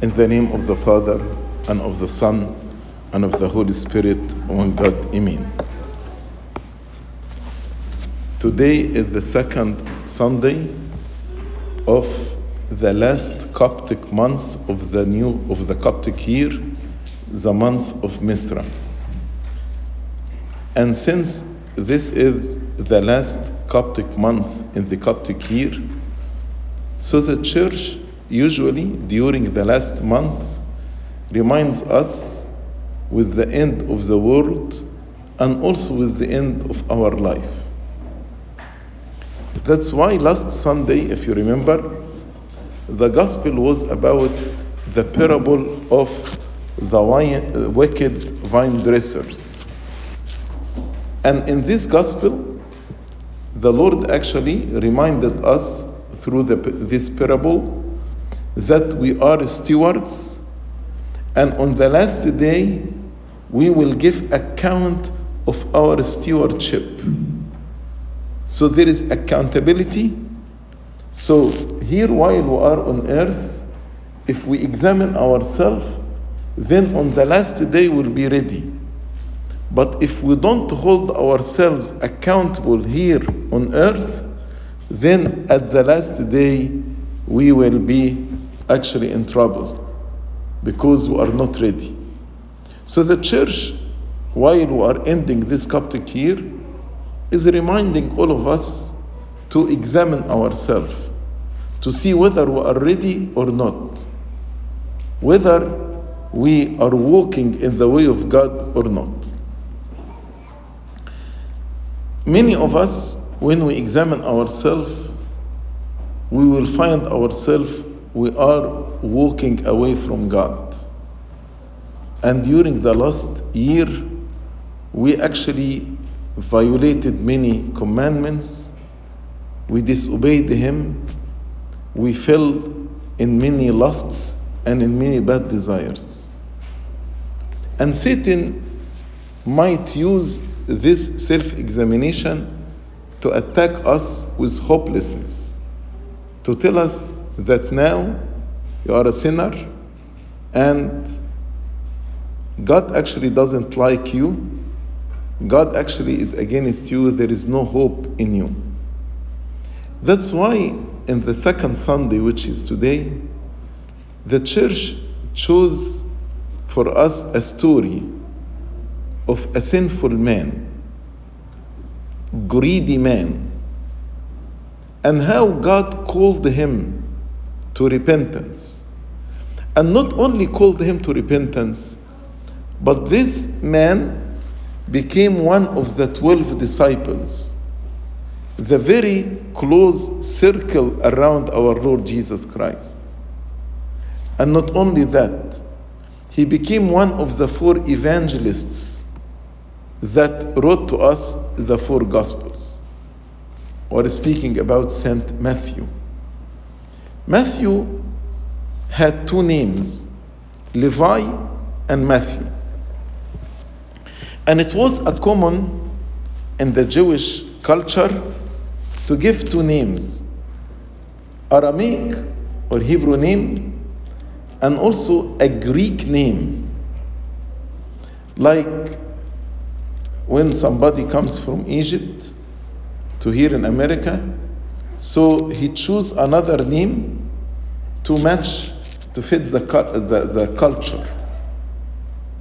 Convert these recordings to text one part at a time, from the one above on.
In the name of the Father, and of the Son, and of the Holy Spirit, one God, Amen. Today is the second Sunday of the last Coptic month of the new of the Coptic year, the month of Misra. And since this is the last Coptic month in the Coptic year, so the church usually during the last month reminds us with the end of the world and also with the end of our life. That's why last Sunday, if you remember, the gospel was about the parable of the uh, wicked vine dressers. And in this gospel, the Lord actually reminded us through the, this parable that we are stewards, and on the last day, we will give account of our stewardship. So there is accountability. So here, while we are on earth, if we examine ourselves, then on the last day we'll be ready. But if we don't hold ourselves accountable here on earth, then at the last day we will be actually in trouble because we are not ready. So the church, while we are ending this Coptic year, is reminding all of us to examine ourselves, to see whether we are ready or not, whether we are walking in the way of God or not. Many of us, when we examine ourselves, we will find ourselves we are walking away from God. And during the last year, we actually violated many commandments, we disobeyed Him, we fell in many lusts and in many bad desires. And Satan might use this self examination to attack us with hopelessness, to tell us that now you are a sinner and God actually doesn't like you. God actually is against you. There is no hope in you. That's why in the second Sunday, which is today, the church chose for us a story of a sinful man, greedy man, and how God called him to repentance. And not only called him to repentance, but this man became one of the twelve disciples, the very close circle around our Lord Jesus Christ. And not only that, he became one of the four evangelists that wrote to us the four Gospels. We're speaking about Saint Matthew. Matthew had two names, Levi and Matthew. And it was a common in the Jewish culture to give two names Aramaic or Hebrew name, and also a Greek name. Like when somebody comes from Egypt to here in America, so he choose another name to match, to fit the, the, the culture.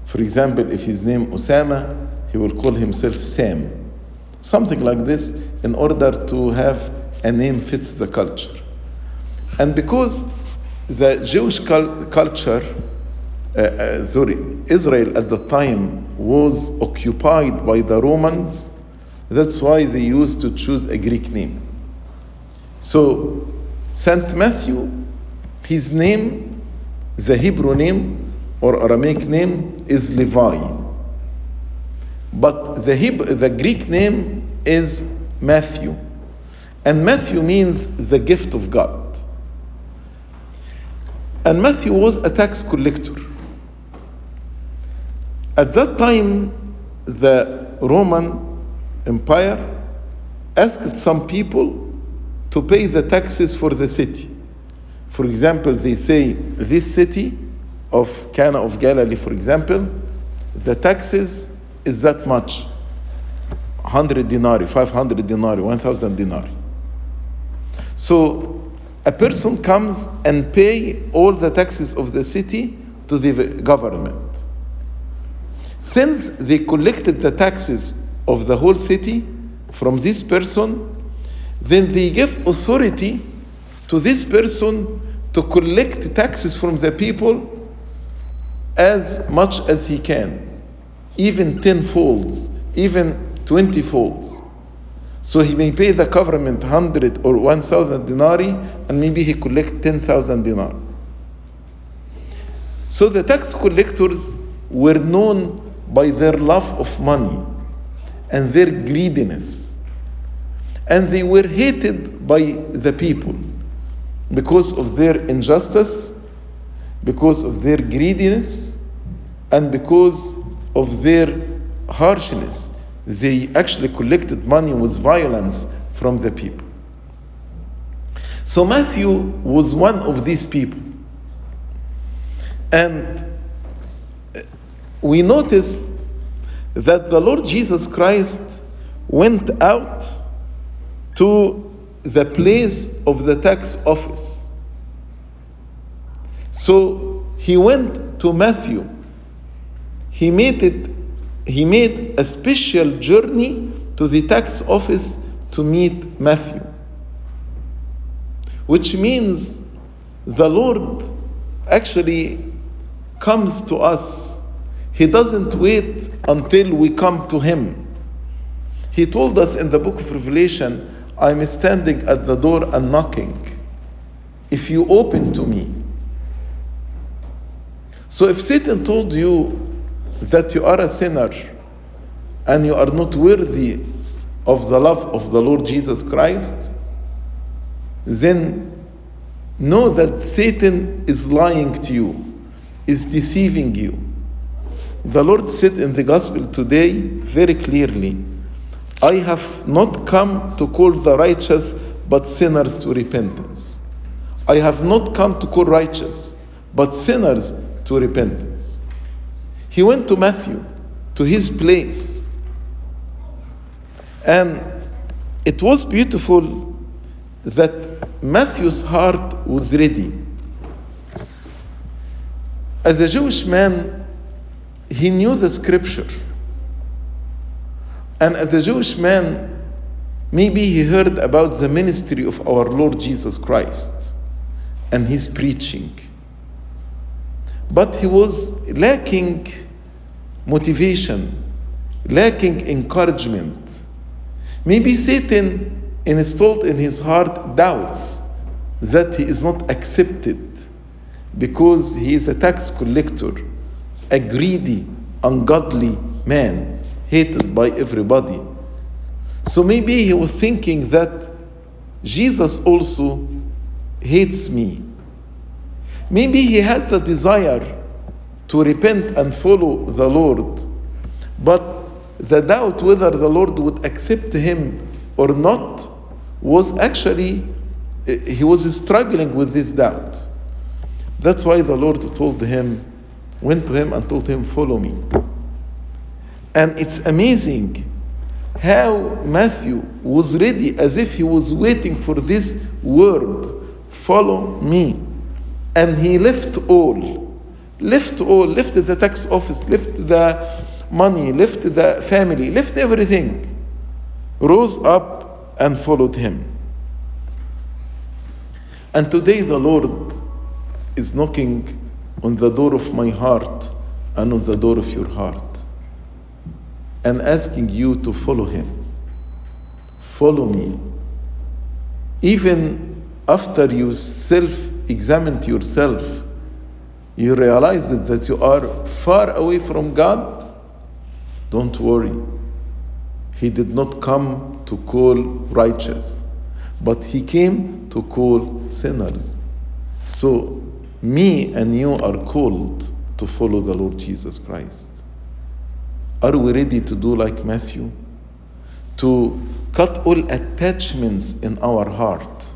For example, if his name Osama, he will call himself Sam. Something like this in order to have a name fits the culture. And because the Jewish culture, uh, uh, sorry, Israel at the time was occupied by the Romans, that's why they used to choose a Greek name. So, Saint Matthew, his name, the Hebrew name or Aramaic name is Levi. But the, Hebrew, the Greek name is Matthew. And Matthew means the gift of God. And Matthew was a tax collector. At that time, the Roman Empire asked some people to pay the taxes for the city. For example, they say, This city of Cana of Galilee, for example, the taxes is that much 100 denarii, 500 denarii, 1000 denarii. So a person comes and pay all the taxes of the city to the government. Since they collected the taxes of the whole city from this person, then they give authority to this person to collect taxes from the people as much as he can, even ten folds, even twenty folds. So he may pay the government 100 or 1000 denarii and maybe he collect 10,000 dinar. So the tax collectors were known by their love of money and their greediness. And they were hated by the people because of their injustice, because of their greediness, and because of their harshness. They actually collected money with violence from the people. So Matthew was one of these people. And uh, we notice that the Lord Jesus Christ went out to the place of the tax office. So he went to Matthew. He made it he made a special journey to the tax office to meet Matthew. Which means the Lord actually comes to us. He doesn't wait until we come to Him. He told us in the book of Revelation, I'm standing at the door and knocking. If you open to me. So if Satan told you that you are a sinner and you are not worthy of the love of the Lord Jesus Christ, then know that Satan is lying to you, is deceiving you. The Lord said in the gospel today very clearly, I have not come to call the righteous but sinners to repentance. I have not come to call righteous but sinners to repentance. He went to Matthew, to his place. And it was beautiful that Matthew's heart was ready. As a Jewish man, he knew the scripture. And as a Jewish man, maybe he heard about the ministry of our Lord Jesus Christ and his preaching. But he was lacking motivation, lacking encouragement. Maybe Satan installed in his heart doubts that he is not accepted because he is a tax collector, a greedy, ungodly man, hated by everybody. So maybe he was thinking that Jesus also hates me. Maybe he had the desire to repent and follow the Lord, but the doubt whether the Lord would accept him or not was actually, eh, he was struggling with this doubt. That's why the Lord told him, went to him and told him, Follow me. And it's amazing how Matthew was ready as if he was waiting for this word, Follow me. And he left all left all, left the tax office, left the money, left the family, left everything, rose up and followed him. And today the Lord is knocking on the door of my heart and on the door of your heart and asking you to follow him. Follow me. Even after you self examined yourself you realize that you are far away from God, don't worry. He did not come to call righteous, but He came to call sinners. So, me and you are called to follow the Lord Jesus Christ. Are we ready to do like Matthew? To cut all attachments in our heart,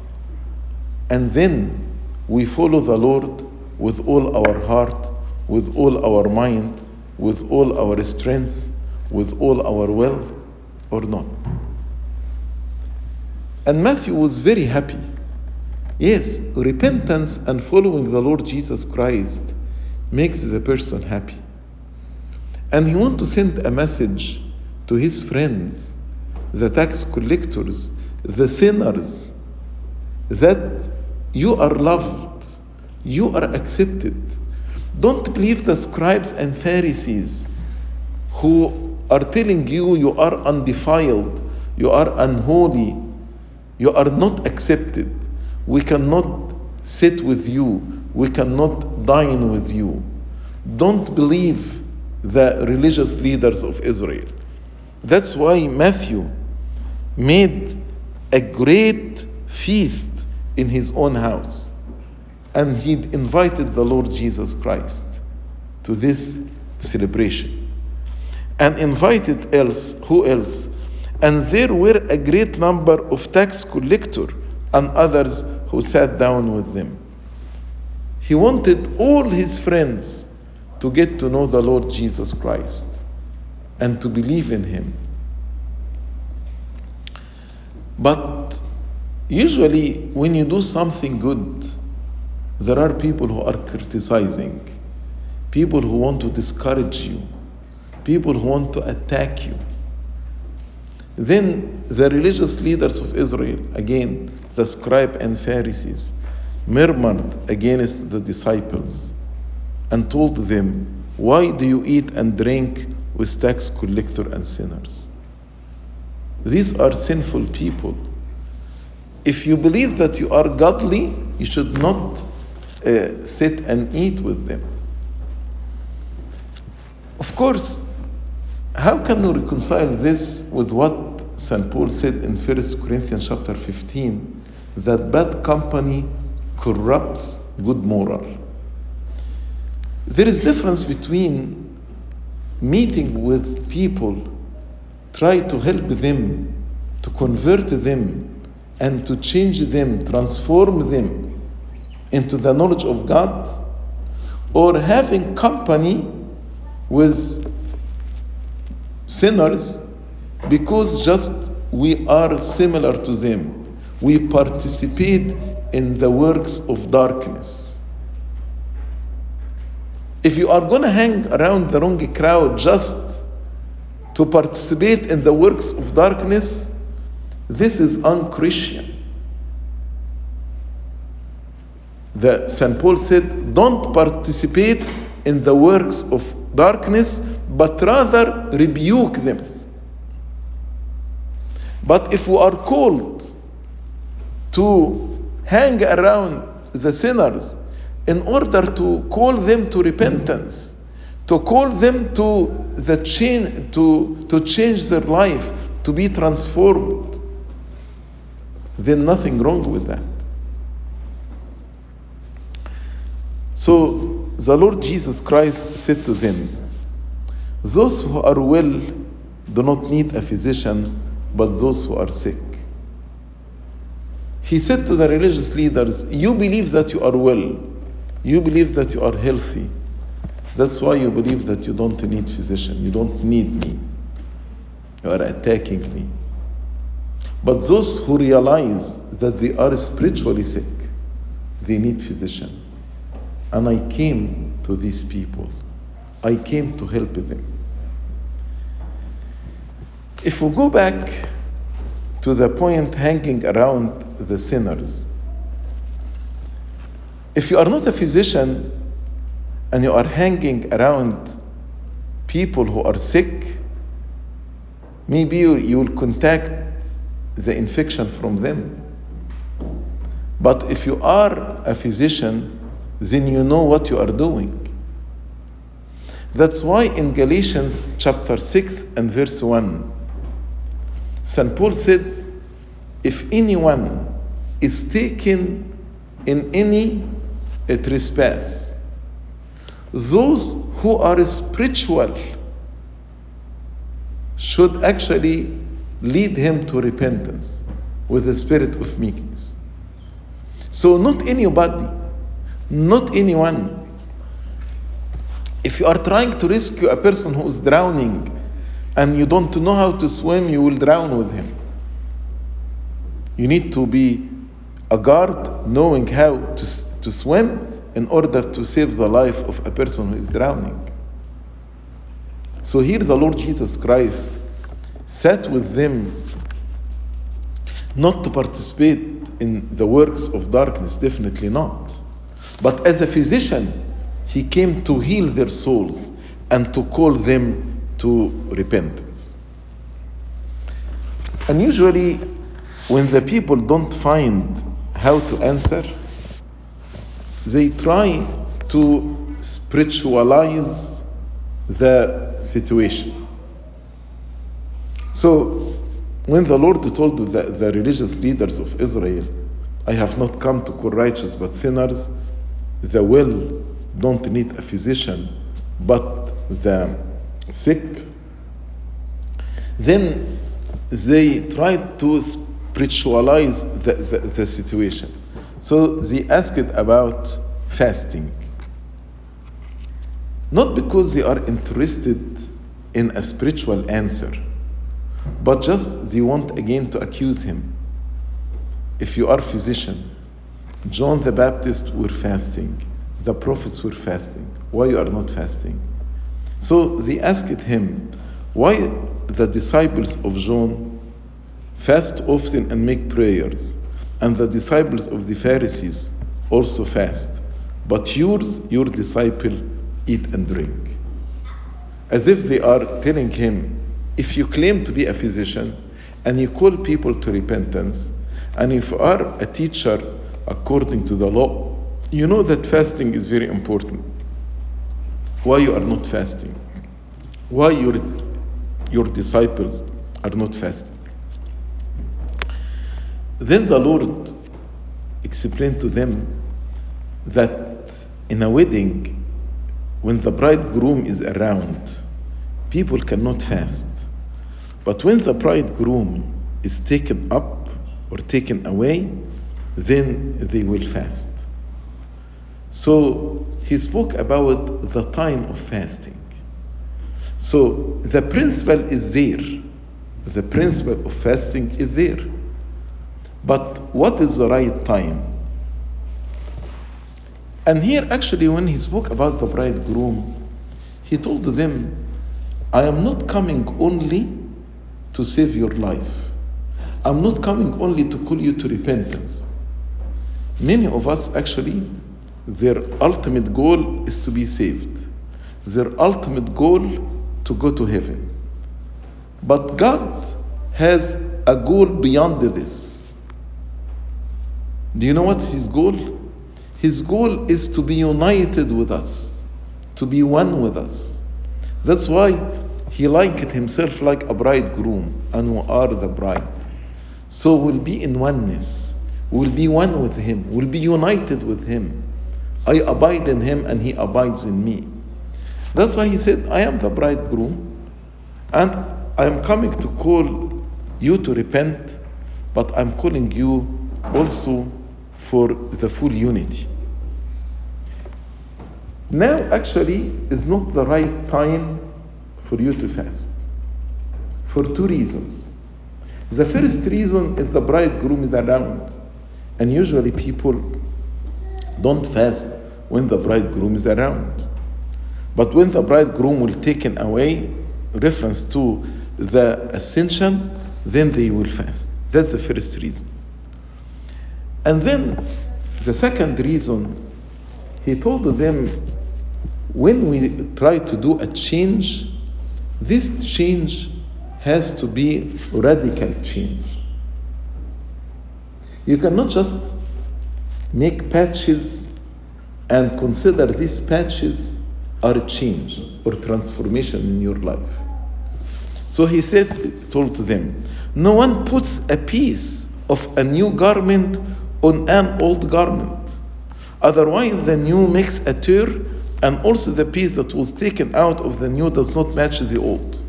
and then we follow the Lord with all our heart, with all our mind, with all our strength, with all our will, or not? And Matthew was very happy. Yes, repentance and following the Lord Jesus Christ makes the person happy. And he wants to send a message to his friends, the tax collectors, the sinners, that you are loved, you are accepted. Don't believe the scribes and Pharisees who are telling you you are undefiled, you are unholy, you are not accepted. We cannot sit with you, we cannot dine with you. Don't believe the religious leaders of Israel. That's why Matthew made a great feast in his own house. And he invited the Lord Jesus Christ to this celebration. And invited else, who else? And there were a great number of tax collectors and others who sat down with them. He wanted all his friends to get to know the Lord Jesus Christ and to believe in him. But usually, when you do something good, there are people who are criticizing, people who want to discourage you, people who want to attack you. Then the religious leaders of Israel, again, the scribe and Pharisees, murmured against the disciples and told them, Why do you eat and drink with tax collector and sinners? These are sinful people. If you believe that you are godly, you should not uh, sit and eat with them. Of course, how can you reconcile this with what St. Paul said in 1 Corinthians chapter 15 that bad company corrupts good moral? There is difference between meeting with people, try to help them, to convert them, and to change them, transform them into the knowledge of God, or having company with sinners because just we are similar to them. We participate in the works of darkness. If you are going to hang around the wrong crowd just to participate in the works of darkness, this is unchristian. The St. Paul said, don't participate in the works of darkness, but rather rebuke them. But if we are called to hang around the sinners in order to call them to repentance, to call them to the change, to, to change their life, to be transformed, then nothing wrong with that. So the Lord Jesus Christ said to them, Those who are well do not need a physician, but those who are sick. He said to the religious leaders, You believe that you are well, you believe that you are healthy. That's why you believe that you don't need physician, you don't need me. You are attacking me. But those who realize that they are spiritually sick, they need physician. And I came to these people. I came to help them. If we go back to the point hanging around the sinners, if you are not a physician and you are hanging around people who are sick, maybe you, you will contact the infection from them. But if you are a physician, then you know what you are doing. That's why in Galatians chapter 6 and verse 1, St. Paul said, If anyone is taken in any trespass, those who are spiritual should actually lead him to repentance with the spirit of meekness. So, not anybody, not anyone If you are trying to rescue a person who is drowning and you don't know how to swim, you will drown with him. You need to be a guard knowing how to, to swim in order to save the life of a person who is drowning. So here the Lord Jesus Christ sat with them not to participate in the works of darkness, definitely not. But as a physician, he came to heal their souls and to call them to repentance. And usually, when the people don't find how to answer, they try to spiritualize the situation. So, when the Lord told the, the religious leaders of Israel, I have not come to call righteous but sinners, the well don't need a physician but the sick, then they tried to spiritualize the, the, the situation. So they asked about fasting. Not because they are interested in a spiritual answer, but just they want again to accuse him. If you are physician, John the Baptist were fasting, the prophets were fasting. Why you are not fasting? So they asked him, why the disciples of John fast often and make prayers, and the disciples of the Pharisees also fast, but yours, your disciple, eat and drink. As if they are telling him, if you claim to be a physician and you call people to repentance, and if you are a teacher according to the law, you know that fasting is very important. Why you are not fasting? Why your, your disciples are not fasting? Then the Lord explained to them that in a wedding, when the bridegroom is around, people cannot fast. But when the bridegroom is taken up or taken away, then they will fast. So he spoke about the time of fasting. So the principle is there. The principle of fasting is there. But what is the right time? And here, actually, when he spoke about the bridegroom, he told them, I am not coming only to save your life. I'm not coming only to call you to repentance. Many of us, actually, their ultimate goal is to be saved. Their ultimate goal to go to heaven. But God has a goal beyond this. Do you know what his goal? His goal is to be united with us, to be one with us. That's why he liked himself like a bridegroom, and we are the bride. So we'll be in oneness. We'll be one with him. We'll be united with him. I abide in him and he abides in me. That's why he said, I am the bridegroom and I am coming to call you to repent, but I'm calling you also for the full unity. Now, actually, is not the right time for you to fast for two reasons. The first reason is the bridegroom is around, and usually people don't fast when the bridegroom is around. But when the bridegroom will taken away, reference to the ascension, then they will fast. That's the first reason. And then the second reason, he told them when we try to do a change, this change has to be radical change. You cannot just make patches and consider these patches are a change or transformation in your life. So he said, told them, no one puts a piece of a new garment on an old garment. Otherwise, the new makes a tear, and also the piece that was taken out of the new does not match the old.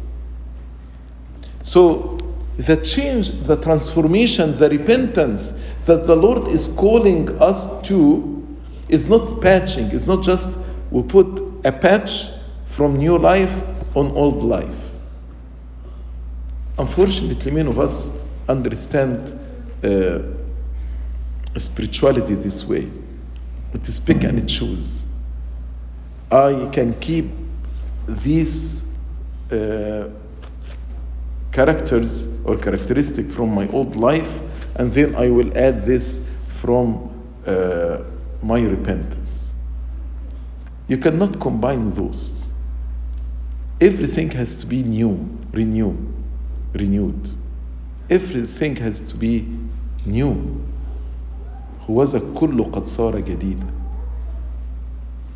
So, the change, the transformation, the repentance that the Lord is calling us to is not patching, it's not just we put a patch from new life on old life. Unfortunately, many of us understand uh, spirituality this way. It is pick and choose. I can keep these uh, characters or characteristic from my old life, and then I will add this from uh, my repentance. You cannot combine those. Everything has to be new, renew, renewed. Everything has to be new. هوذا كله قد صار جديدا.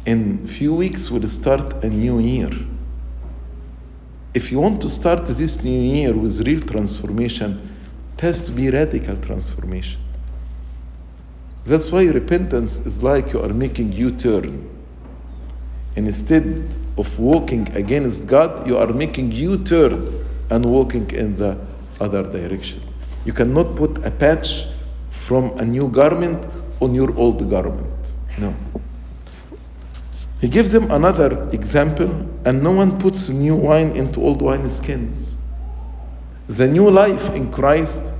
In few weeks we'll start a new year. If you want to start this new year with real transformation, it has to be radical transformation. That's why repentance is like you are making U-turn. Instead of walking against God, you are making U-turn and walking in the other direction. You cannot put a patch from a new garment on your old garment. No. He gives them another example, and no one puts new wine into old wine skins. The new life in Christ,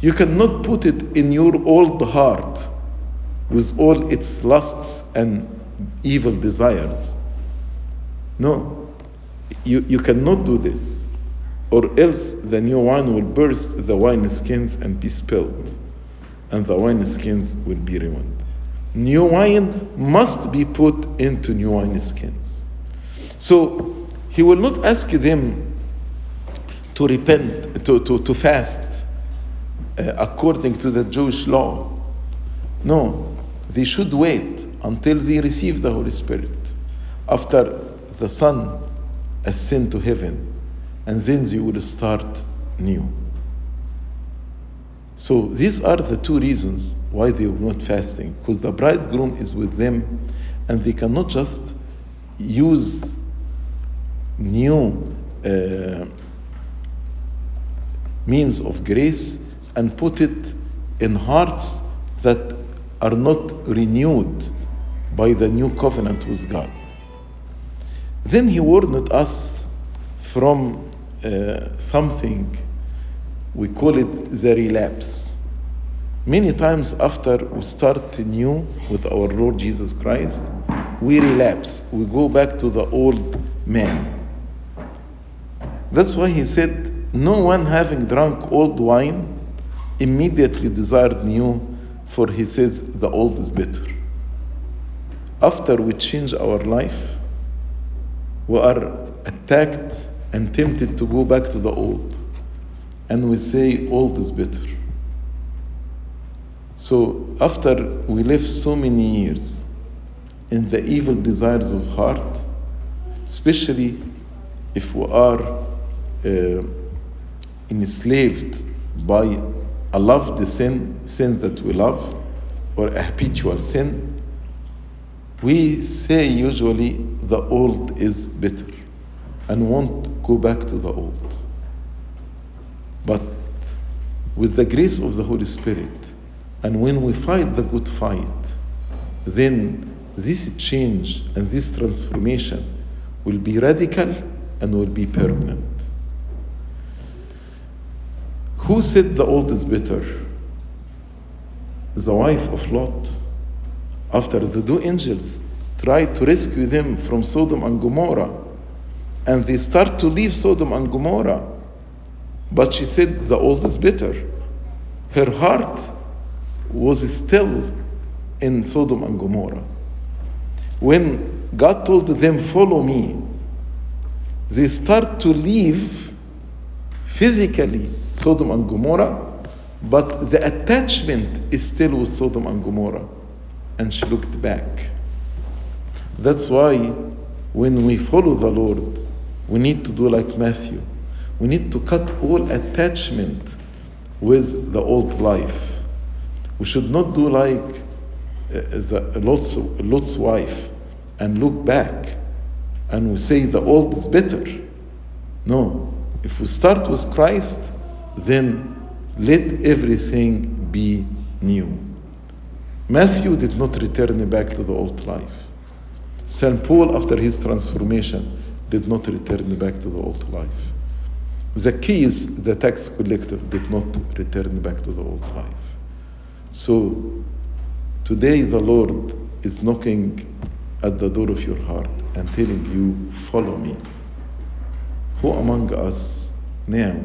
you cannot put it in your old heart with all its lusts and evil desires. No, you, you cannot do this, or else the new wine will burst the wine skins and be spilled, and the wine skins will be ruined. New wine must be put into new wine skins. So he will not ask them to repent, to, to, to fast uh, according to the Jewish law. No, they should wait until they receive the Holy Spirit after the Son ascend to heaven, and then they will start new. So these are the two reasons why they were not fasting, because the bridegroom is with them, and they cannot just use new uh, means of grace and put it in hearts that are not renewed by the new covenant with God. Then he warned us from uh, something we call it the relapse. Many times after we start new with our Lord Jesus Christ, we relapse. We go back to the old man. That's why he said, No one having drunk old wine immediately desired new, for he says, The old is better. After we change our life, we are attacked and tempted to go back to the old and we say old is better. So after we live so many years in the evil desires of heart, especially if we are uh, enslaved by a loved sin, sin that we love, or a habitual sin, we say usually the old is better and won't go back to the old. But with the grace of the Holy Spirit, and when we fight the good fight, then this change and this transformation will be radical and will be permanent. Who said the old is better? The wife of Lot. After the two angels tried to rescue them from Sodom and Gomorrah, and they start to leave Sodom and Gomorrah, but she said the old is better. Her heart was still in Sodom and Gomorrah. When God told them, Follow me, they start to leave physically Sodom and Gomorrah, but the attachment is still with Sodom and Gomorrah. And she looked back. That's why when we follow the Lord, we need to do like Matthew. We need to cut all attachment with the old life. We should not do like uh, the Lot's, Lot's wife and look back and we say the old is better. No. If we start with Christ, then let everything be new. Matthew did not return back to the old life. St. Paul, after his transformation, did not return back to the old life. Zacchaeus, the tax collector, did not return back to the old life. So today the Lord is knocking at the door of your heart and telling you, Follow me. Who among us now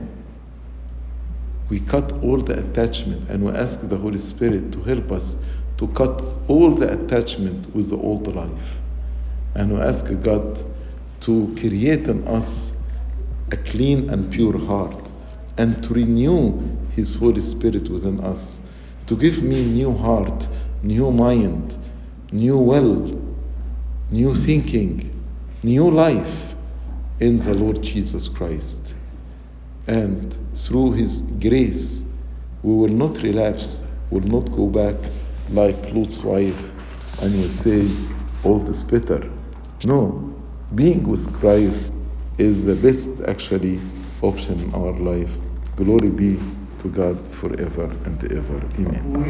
we cut all the attachment and we ask the Holy Spirit to help us to cut all the attachment with the old life. And we ask God to create in us a clean and pure heart and to renew His Holy Spirit within us, to give me new heart, new mind, new will, new thinking, new life in the Lord Jesus Christ. And through His grace, we will not relapse, will not go back like Lot's wife and will say, all is better. No, being with Christ is the best actually option in our life. Glory be to God forever and ever. Amen.